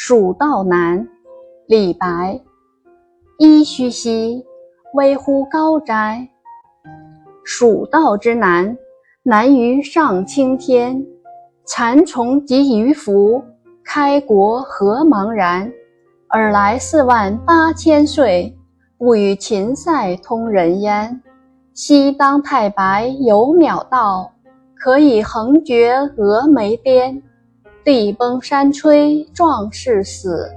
蜀道难，李白。噫吁兮，危乎高哉！蜀道之难，难于上青天。蚕丛及鱼凫，开国何茫然！尔来四万八千岁，不与秦塞通人烟。西当太白有鸟道，可以横绝峨眉巅。地崩山摧壮士死，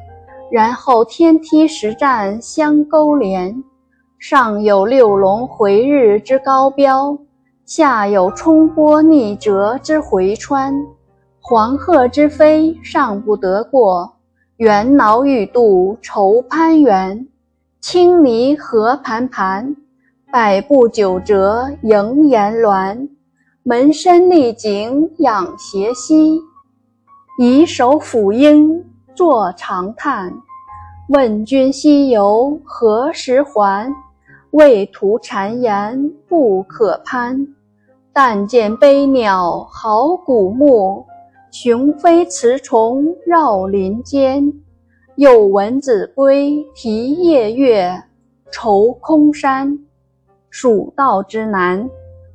然后天梯石栈相勾连。上有六龙回日之高标，下有冲波逆折之回川。黄鹤之飞尚不得过，猿猱欲度愁攀援。青泥何盘盘，百步九折萦岩峦。门深历井仰斜溪。以手抚膺坐长叹，问君西游何时还？畏途谗言不可攀。但见悲鸟号古木，雄飞雌从绕林间。又闻子规啼夜月，愁空山。蜀道之难，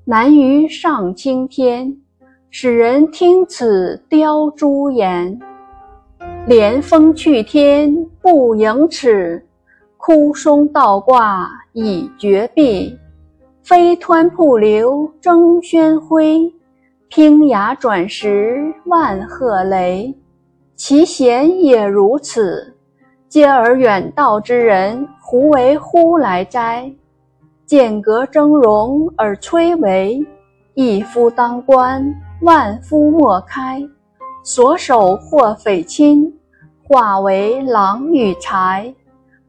难于上青天。使人听此凋朱颜，连峰去天不盈尺，枯松倒挂倚绝壁。飞湍瀑流争喧哗，砯崖转石万壑雷。其贤也如此，嗟尔远道之人胡为乎来哉？剑阁峥嵘而崔嵬，一夫当关。万夫莫开，所守或匪侵，化为狼与豺。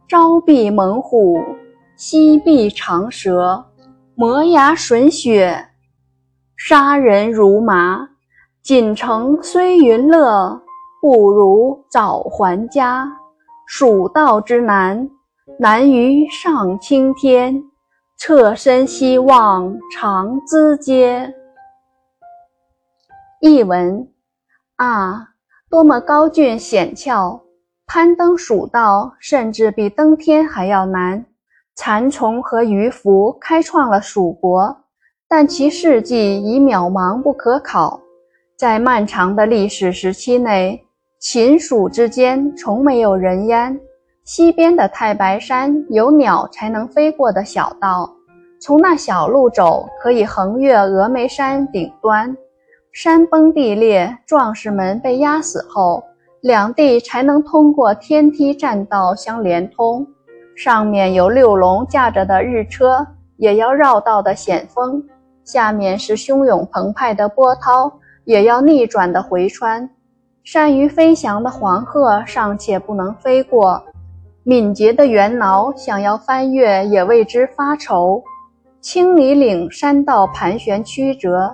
朝避猛虎，夕避长蛇，磨牙吮血，杀人如麻。锦城虽云乐，不如早还家。蜀道之难，难于上青天。侧身西望长咨嗟。译文啊，多么高峻险峭！攀登蜀道，甚至比登天还要难。蚕丛和鱼凫开创了蜀国，但其事迹已渺茫不可考。在漫长的历史时期内，秦蜀之间从没有人烟。西边的太白山有鸟才能飞过的小道，从那小路走，可以横越峨眉山顶端。山崩地裂，壮士们被压死后，两地才能通过天梯栈道相连通。上面有六龙驾着的日车，也要绕道的险峰；下面是汹涌澎湃的波涛，也要逆转的回川。善于飞翔的黄鹤尚且不能飞过，敏捷的猿猱想要翻越也为之发愁。青泥岭山道盘旋曲折。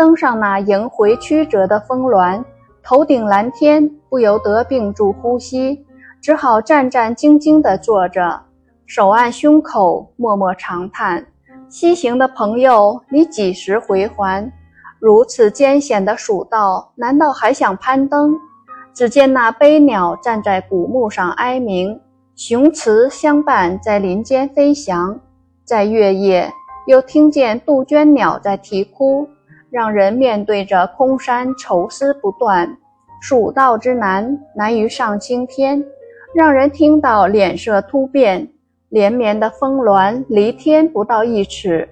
登上那萦回曲折的峰峦，头顶蓝天，不由得屏住呼吸，只好战战兢兢地坐着，手按胸口，默默长叹：“西行的朋友，你几时回还？如此艰险的蜀道，难道还想攀登？”只见那悲鸟站在古木上哀鸣，雄雌相伴在林间飞翔，在月夜，又听见杜鹃鸟在啼哭。让人面对着空山愁思不断，蜀道之难难于上青天，让人听到脸色突变。连绵的峰峦离天不到一尺，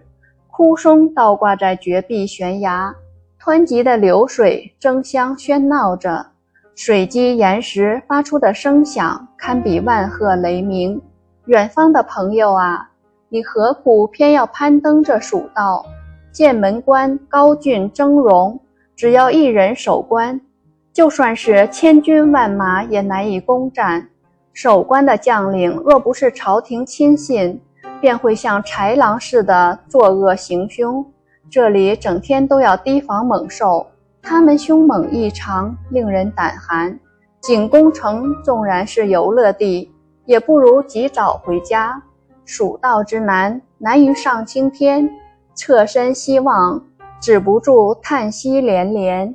枯松倒挂在绝壁悬崖，湍急的流水争相喧闹着，水击岩石发出的声响堪比万壑雷鸣。远方的朋友啊，你何苦偏要攀登这蜀道？剑门关高峻峥嵘，只要一人守关，就算是千军万马也难以攻占。守关的将领若不是朝廷亲信，便会像豺狼似的作恶行凶。这里整天都要提防猛兽，它们凶猛异常，令人胆寒。景公城纵然是游乐地，也不如及早回家。蜀道之难，难于上青天。侧身西望，止不住叹息连连。